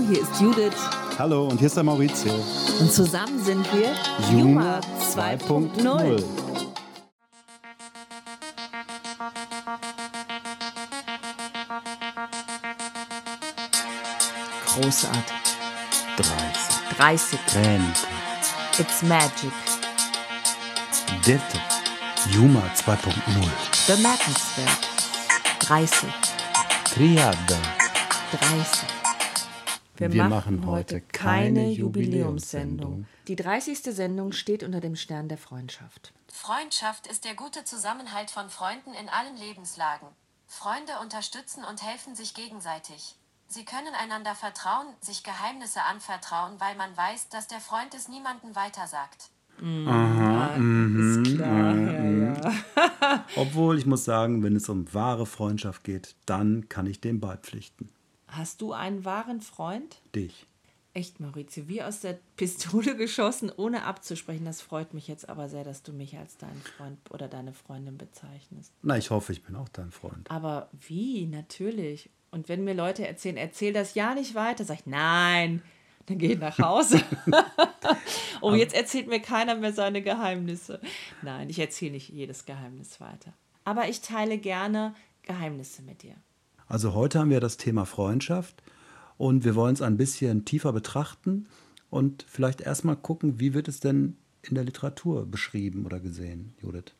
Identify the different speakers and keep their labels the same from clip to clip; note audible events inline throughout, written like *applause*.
Speaker 1: Hallo, hier ist Judith.
Speaker 2: Hallo, und hier ist der Maurizio.
Speaker 1: Und zusammen sind wir
Speaker 2: Juma
Speaker 1: 2.0. Großartig.
Speaker 2: 30.
Speaker 1: 30.
Speaker 2: Rente.
Speaker 1: It's magic.
Speaker 2: Dette. Juma 2.0.
Speaker 1: Bemerkenswert. 30.
Speaker 2: Triade.
Speaker 1: 30.
Speaker 2: Wir machen heute keine Jubiläumssendung.
Speaker 1: Die 30. Sendung steht unter dem Stern der Freundschaft.
Speaker 3: Freundschaft ist der gute Zusammenhalt von Freunden in allen Lebenslagen. Freunde unterstützen und helfen sich gegenseitig. Sie können einander vertrauen, sich Geheimnisse anvertrauen, weil man weiß, dass der Freund es niemandem weitersagt.
Speaker 1: Ist klar, ja, ja.
Speaker 2: Obwohl, ich muss sagen, wenn es um wahre Freundschaft geht, dann kann ich dem beipflichten.
Speaker 1: Hast du einen wahren Freund?
Speaker 2: Dich.
Speaker 1: Echt, Maurizio, wie aus der Pistole *laughs* geschossen, ohne abzusprechen. Das freut mich jetzt aber sehr, dass du mich als deinen Freund oder deine Freundin bezeichnest.
Speaker 2: Na, ich hoffe, ich bin auch dein Freund.
Speaker 1: Aber wie? Natürlich. Und wenn mir Leute erzählen, erzähl das ja nicht weiter, sag ich, nein, dann geh ich nach Hause. *laughs* *laughs* oh, jetzt erzählt mir keiner mehr seine Geheimnisse. Nein, ich erzähle nicht jedes Geheimnis weiter. Aber ich teile gerne Geheimnisse mit dir.
Speaker 2: Also heute haben wir das Thema Freundschaft und wir wollen es ein bisschen tiefer betrachten und vielleicht erstmal gucken, wie wird es denn in der Literatur beschrieben oder gesehen, Judith?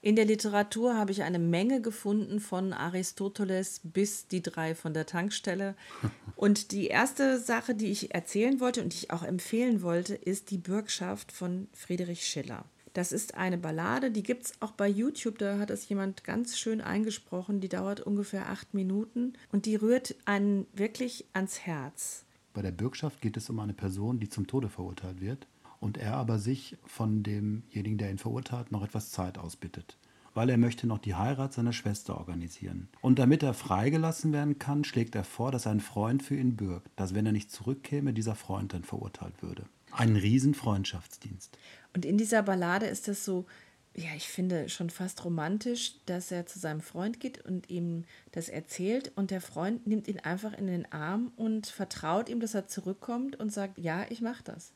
Speaker 1: In der Literatur habe ich eine Menge gefunden, von Aristoteles bis die drei von der Tankstelle. *laughs* Und die erste Sache, die ich erzählen wollte und die ich auch empfehlen wollte, ist die Bürgschaft von Friedrich Schiller. Das ist eine Ballade, die gibt es auch bei YouTube, da hat es jemand ganz schön eingesprochen, die dauert ungefähr acht Minuten und die rührt einen wirklich ans Herz.
Speaker 2: Bei der Bürgschaft geht es um eine Person, die zum Tode verurteilt wird und er aber sich von demjenigen, der ihn verurteilt, noch etwas Zeit ausbittet, weil er möchte noch die Heirat seiner Schwester organisieren. Und damit er freigelassen werden kann, schlägt er vor, dass ein Freund für ihn bürgt, dass wenn er nicht zurückkäme, dieser Freund dann verurteilt würde. Ein riesen Freundschaftsdienst.
Speaker 1: Und in dieser Ballade ist das so, ja, ich finde schon fast romantisch, dass er zu seinem Freund geht und ihm das erzählt und der Freund nimmt ihn einfach in den Arm und vertraut ihm, dass er zurückkommt und sagt, ja, ich mache das.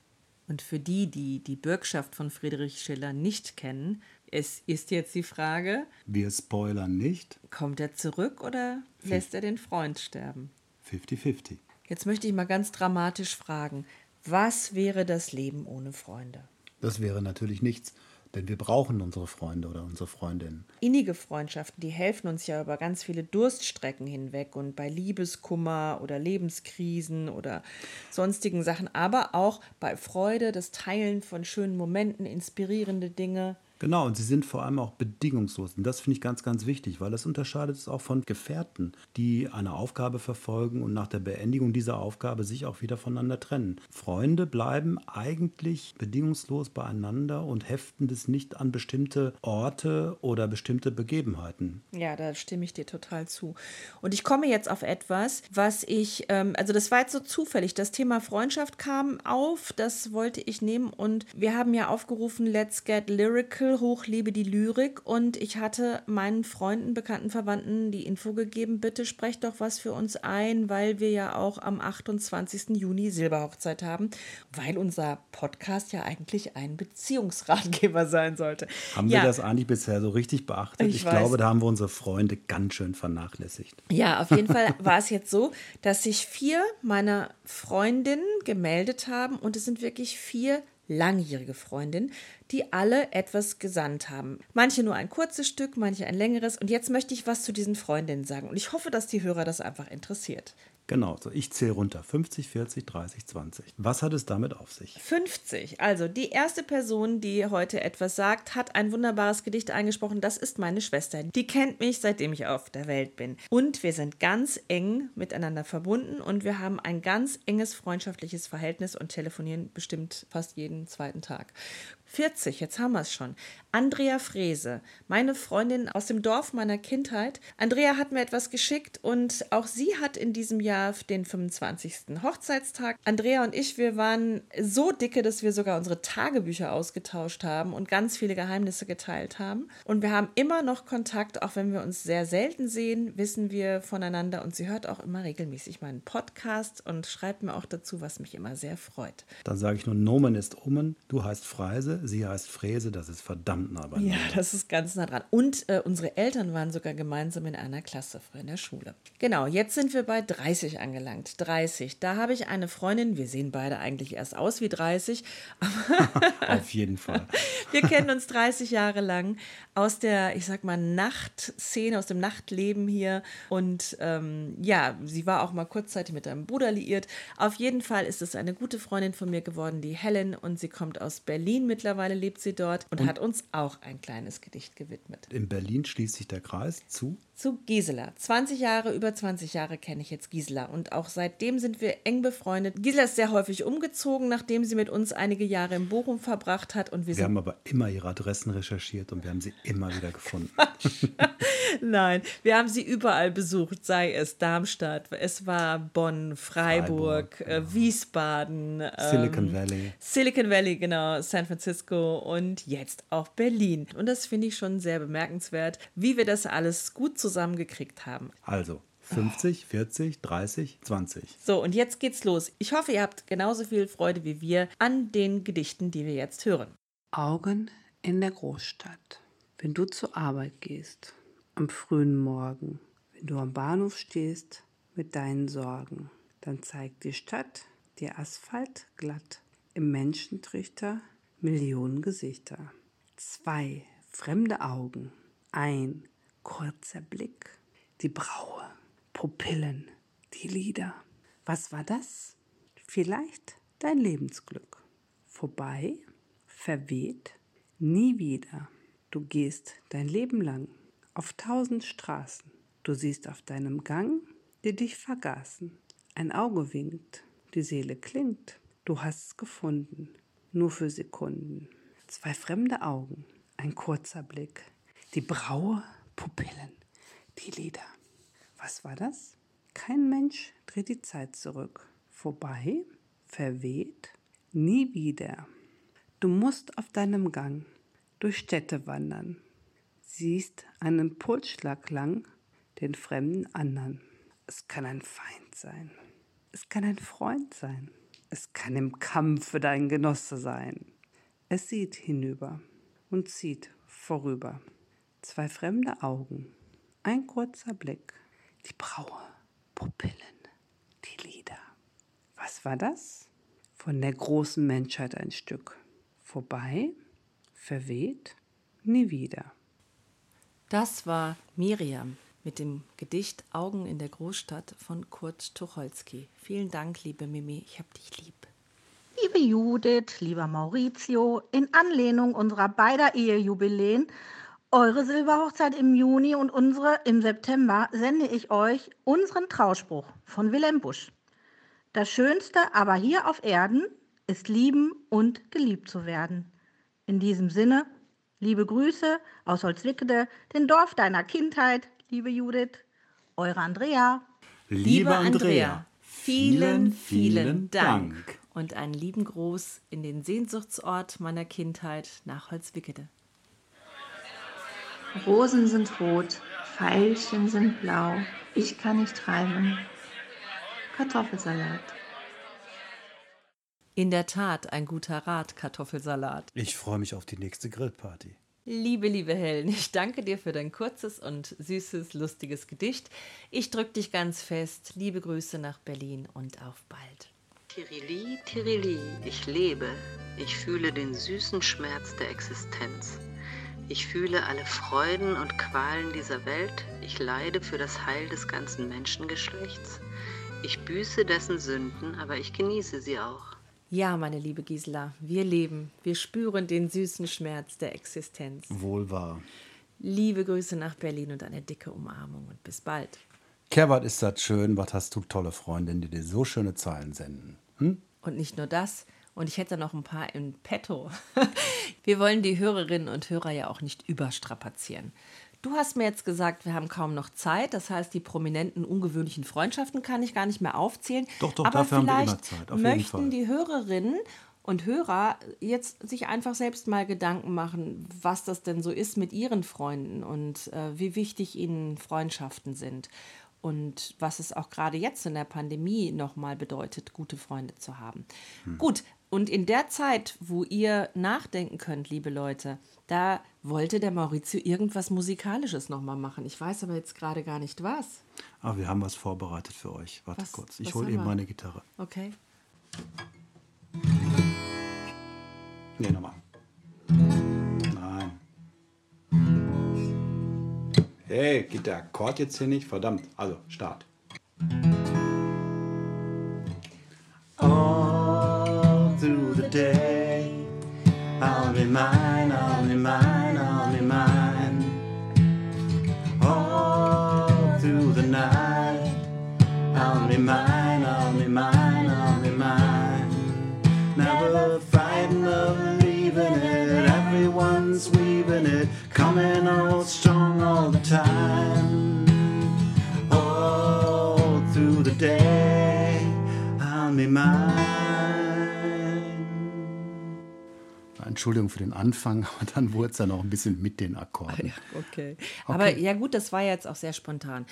Speaker 1: Und für die, die die Bürgschaft von Friedrich Schiller nicht kennen, es ist jetzt die Frage,
Speaker 2: Wir spoilern nicht.
Speaker 1: kommt er zurück oder lässt er den Freund sterben?
Speaker 2: 50-50.
Speaker 1: Jetzt möchte ich mal ganz dramatisch fragen, was wäre das Leben ohne Freunde?
Speaker 2: Das wäre natürlich nichts, denn wir brauchen unsere Freunde oder unsere Freundinnen.
Speaker 1: Innige Freundschaften, die helfen uns ja über ganz viele Durststrecken hinweg und bei Liebeskummer oder Lebenskrisen oder sonstigen Sachen, aber auch bei Freude, das Teilen von schönen Momenten, inspirierende Dinge.
Speaker 2: Genau, und sie sind vor allem auch bedingungslos. Und das finde ich ganz, ganz wichtig, weil das unterscheidet es auch von Gefährten, die eine Aufgabe verfolgen und nach der Beendigung dieser Aufgabe sich auch wieder voneinander trennen. Freunde bleiben eigentlich bedingungslos beieinander und heften das nicht an bestimmte Orte oder bestimmte Begebenheiten.
Speaker 1: Ja, da stimme ich dir total zu. Und ich komme jetzt auf etwas, was ich, ähm, also das war jetzt so zufällig. Das Thema Freundschaft kam auf, das wollte ich nehmen und wir haben ja aufgerufen, Let's Get Lyrical, hoch liebe die Lyrik und ich hatte meinen Freunden, Bekannten, Verwandten die Info gegeben, bitte sprecht doch was für uns ein, weil wir ja auch am 28. Juni Silberhochzeit haben, weil unser Podcast ja eigentlich ein Beziehungsratgeber sein sollte.
Speaker 2: Haben
Speaker 1: ja.
Speaker 2: wir das eigentlich bisher so richtig beachtet?
Speaker 1: Ich
Speaker 2: Ich, glaube, da haben wir unsere Freunde ganz schön vernachlässigt.
Speaker 1: Ja, auf jeden Fall *laughs* war es jetzt so, dass sich vier meiner Freundinnen gemeldet haben und es sind wirklich vier langjährige Freundinnen, die alle etwas gesandt haben. Manche nur ein kurzes Stück, manche ein längeres. Und jetzt möchte ich was zu diesen Freundinnen sagen. Und ich hoffe, dass die Hörer das einfach interessiert.
Speaker 2: Genau, so ich zähle runter. 50, 40, 30, 20. Was hat es damit auf sich?
Speaker 1: 50. Also die erste Person, die heute etwas sagt, hat ein wunderbares Gedicht eingesprochen. Das ist meine Schwester. Die kennt mich, seitdem ich auf der Welt bin. Und wir sind ganz eng miteinander verbunden und wir haben ein ganz enges freundschaftliches Verhältnis und telefonieren bestimmt fast jeden zweiten Tag. 40, jetzt haben wir es schon. Andrea Frese, meine Freundin aus dem Dorf meiner Kindheit. Andrea hat mir etwas geschickt und auch sie hat in diesem Jahr den 25. Hochzeitstag. Andrea und ich, wir waren so dicke, dass wir sogar unsere Tagebücher ausgetauscht haben und ganz viele Geheimnisse geteilt haben. Und wir haben immer noch Kontakt, auch wenn wir uns sehr selten sehen, wissen wir voneinander und sie hört auch immer regelmäßig meinen Podcast und schreibt mir auch dazu, was mich immer sehr freut.
Speaker 2: Dann sage ich nur, Nomen ist Omen, du heißt Freise, sie heißt Fräse, das ist verdammt nah beieinander.
Speaker 1: Ja, das ist ganz nah dran. Und äh, unsere Eltern waren sogar gemeinsam in einer Klasse früher in der Schule. Genau, jetzt sind wir bei 30 angelangt. 30. Da habe ich eine Freundin, wir sehen beide eigentlich erst aus wie 30,
Speaker 2: Auf jeden Fall. *laughs*
Speaker 1: wir kennen uns 30 Jahre lang aus der, ich sag mal, Nachtszene, aus dem Nachtleben hier. Und ähm, ja, sie war auch mal kurzzeitig mit einem Bruder liiert. Auf jeden Fall ist es eine gute Freundin von mir geworden, die Helen, und sie kommt aus Berlin. Mittlerweile lebt sie dort und, hat uns auch ein kleines Gedicht gewidmet.
Speaker 2: In Berlin schließt sich der Kreis zu.
Speaker 1: Zu Gisela. 20 Jahre, über 20 Jahre kenne ich jetzt Gisela und auch seitdem sind wir eng befreundet. Gisela ist sehr häufig umgezogen, nachdem sie mit uns einige Jahre in Bochum verbracht hat und wir,
Speaker 2: Wir haben aber immer ihre Adressen recherchiert und wir haben sie immer wieder gefunden. *laughs*
Speaker 1: Nein, wir haben sie überall besucht, sei es Darmstadt, es war Bonn, Freiburg,
Speaker 2: Freiburg,
Speaker 1: äh, Wiesbaden, ähm,
Speaker 2: Silicon Valley.
Speaker 1: Silicon Valley, genau, San Francisco und jetzt auch Berlin. Und das finde ich schon sehr bemerkenswert, wie wir das alles gut zusammengekriegt haben.
Speaker 2: Also 50, 40, 30, 20.
Speaker 1: So, und jetzt geht's los. Ich hoffe, ihr habt genauso viel Freude wie wir an den Gedichten, die wir jetzt hören.
Speaker 4: Augen in der Großstadt. Wenn du zur Arbeit gehst, am frühen Morgen, wenn du am Bahnhof stehst mit deinen Sorgen, dann zeigt die Stadt dir Asphalt glatt, im Menschentrichter Millionen Gesichter. Zwei fremde Augen, ein kurzer Blick, die Braue, Pupillen, die Lider. Was war das? Vielleicht dein Lebensglück. Vorbei, verweht, nie wieder. Du gehst dein Leben lang auf tausend Straßen. Du siehst auf deinem Gang, die dich vergaßen. Ein Auge winkt, die Seele klingt. Du hast's gefunden, nur für Sekunden. Zwei fremde Augen, ein kurzer Blick. Die Braue, Pupillen, die Lider. Was war das? Kein Mensch dreht die Zeit zurück. Vorbei, verweht, nie wieder. Du musst auf deinem Gang durch Städte wandern, siehst einen Pulsschlag lang den fremden andern. Es kann ein Feind sein, es kann ein Freund sein, es kann im Kampfe dein Genosse sein. Es sieht hinüber und zieht vorüber. Zwei fremde Augen, ein kurzer Blick, die Braue, Pupillen, die Lider. Was war das? Von der großen Menschheit ein Stück. Vorbei, verweht, nie wieder.
Speaker 1: Das war Miriam mit dem Gedicht Augen in der Großstadt von Kurt Tucholsky. Vielen Dank, liebe Mimi, ich hab dich lieb.
Speaker 5: Liebe Judith, lieber Maurizio, in Anlehnung unserer beider Ehejubiläen, eure Silberhochzeit im Juni und unsere im September, sende ich euch unseren Trauspruch von Wilhelm Busch. Das Schönste aber hier auf Erden ist lieben und geliebt zu werden. In diesem Sinne, liebe Grüße aus Holzwickede, dem Dorf deiner Kindheit, liebe Judith, eure Andrea.
Speaker 1: Liebe Andrea, vielen, vielen Dank. Und einen lieben Gruß in den Sehnsuchtsort meiner Kindheit nach Holzwickede.
Speaker 6: Rosen sind rot, Veilchen sind blau. Ich kann nicht treiben. Kartoffelsalat.
Speaker 1: In der Tat ein guter Rat, Kartoffelsalat.
Speaker 2: Ich freue mich auf die nächste Grillparty.
Speaker 1: Liebe, liebe Helen, ich danke dir für dein kurzes und süßes, lustiges Gedicht. Ich drück dich ganz fest. Liebe Grüße nach Berlin und auf bald.
Speaker 7: Tirili, Tirili, ich lebe. Ich fühle den süßen Schmerz der Existenz. Ich fühle alle Freuden und Qualen dieser Welt. Ich leide für das Heil des ganzen Menschengeschlechts. Ich büße dessen Sünden, aber ich genieße sie auch.
Speaker 1: Ja, meine liebe Gisela, wir leben, wir spüren den süßen Schmerz der Existenz.
Speaker 2: Wohl wahr.
Speaker 1: Liebe Grüße nach Berlin und eine dicke Umarmung und bis bald.
Speaker 2: Kerbert, ist das schön, was hast du tolle Freundinnen, die dir so schöne Zeilen senden. Hm?
Speaker 1: Und nicht nur das, Und ich hätte noch ein paar in petto. *laughs* Wir wollen die Hörerinnen und Hörer ja auch nicht überstrapazieren. Du hast mir jetzt gesagt, wir haben kaum noch Zeit. Das heißt, die prominenten, ungewöhnlichen Freundschaften kann ich gar nicht mehr aufzählen.
Speaker 2: Doch, doch,
Speaker 1: Aber
Speaker 2: dafür haben wir
Speaker 1: vielleicht möchten die Hörerinnen und Hörer jetzt sich einfach selbst mal Gedanken machen, was das denn so ist mit ihren Freunden und äh, wie wichtig ihnen Freundschaften sind und was es auch gerade jetzt in der Pandemie nochmal bedeutet, gute Freunde zu haben. Gut, und in der Zeit, wo ihr nachdenken könnt, liebe Leute, da wollte der Maurizio irgendwas Musikalisches nochmal machen. Ich weiß aber jetzt gerade gar nicht was.
Speaker 2: Aber Ah, wir haben was vorbereitet für euch. Warte
Speaker 1: Was-
Speaker 2: kurz, ich hole eben
Speaker 1: wir?
Speaker 2: meine Gitarre.
Speaker 1: Okay.
Speaker 2: Nee, nochmal. Nein. Hey, geht der Akkord jetzt hier nicht? Verdammt. Also, Start. Mine, I'll mine, I'll mine. All through the night, be mine, be mine, be mine. Never frightened of leaving it, everyone's weaving it, coming out strong all the time. All through the day, be mine. Entschuldigung für den Anfang, *laughs* aber dann wurde es ja noch ein bisschen mit den Akkorden.
Speaker 1: Okay. Aber ja gut, das war jetzt auch sehr spontan.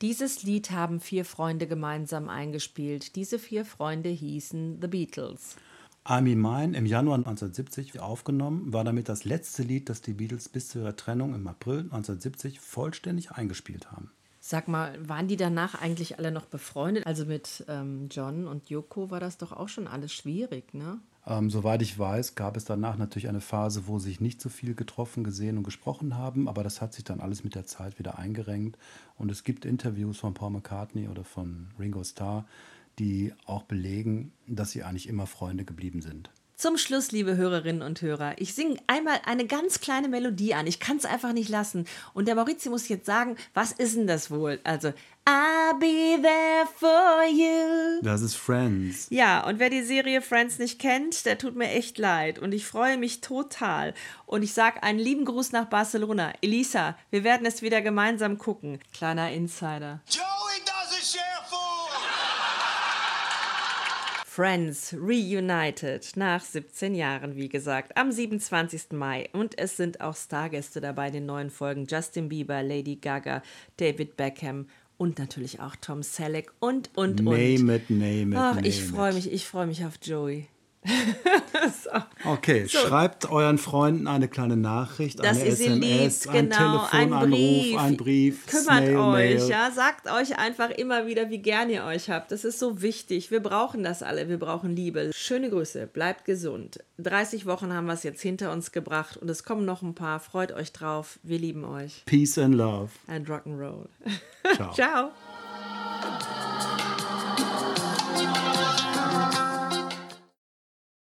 Speaker 1: Dieses Lied haben vier Freunde gemeinsam eingespielt. Diese vier Freunde hießen The Beatles.
Speaker 2: Army Mine im Januar 1970 aufgenommen, war damit das letzte Lied, das die Beatles bis zu ihrer Trennung im April 1970 vollständig eingespielt haben.
Speaker 1: Sag mal, waren die danach eigentlich alle noch befreundet? Also mit ähm, John und Yoko war das doch auch schon alles schwierig, ne?
Speaker 2: Ähm, soweit ich weiß, gab es danach natürlich eine Phase, wo sich nicht so viel getroffen, gesehen und gesprochen haben, aber das hat sich dann alles mit der Zeit wieder eingerenkt. Und es gibt Interviews von Paul McCartney oder von Ringo Starr, die auch belegen, dass sie eigentlich immer Freunde geblieben sind.
Speaker 1: Zum Schluss, liebe Hörerinnen und Hörer, ich singe einmal eine ganz kleine Melodie an. Ich kann es einfach nicht lassen. Und der Maurizio muss jetzt sagen, was ist denn das wohl? Also, I'll be there for you.
Speaker 2: Das ist Friends.
Speaker 1: Ja, und wer die Serie Friends nicht kennt, der tut mir echt leid. Und ich freue mich total. Und ich sage einen lieben Gruß nach Barcelona. Elisa, wir werden es wieder gemeinsam gucken. Kleiner Insider.
Speaker 8: Joey doesn't share food.
Speaker 1: Friends Reunited nach 17 Jahren, wie gesagt, am 27. Mai. Und es sind auch Stargäste dabei in den neuen Folgen. Justin Bieber, Lady Gaga, David Beckham und natürlich auch Tom Selleck und, und, und.
Speaker 2: Name it, name it,
Speaker 1: Ach,
Speaker 2: name
Speaker 1: ich freue mich, ich freue mich auf Joey. *laughs*
Speaker 2: Okay,
Speaker 1: So.
Speaker 2: schreibt euren Freunden eine kleine Nachricht,
Speaker 1: Dass
Speaker 2: eine
Speaker 1: ihr sie
Speaker 2: SMS,
Speaker 1: liebt, genau, ein
Speaker 2: Telefonanruf,
Speaker 1: Brief.
Speaker 2: ein Brief,
Speaker 1: Kümmert
Speaker 2: Snail
Speaker 1: euch,
Speaker 2: Mail.
Speaker 1: ja. Sagt euch einfach immer wieder, wie gern ihr euch habt. Das ist so wichtig. Wir brauchen das alle. Wir brauchen Liebe. Schöne Grüße. Bleibt gesund. 30 Wochen haben wir es jetzt hinter uns gebracht und es kommen noch ein paar. Freut euch drauf. Wir lieben euch.
Speaker 2: Peace and love.
Speaker 1: And Rock'n'Roll.
Speaker 2: Ciao. *laughs*
Speaker 1: Ciao.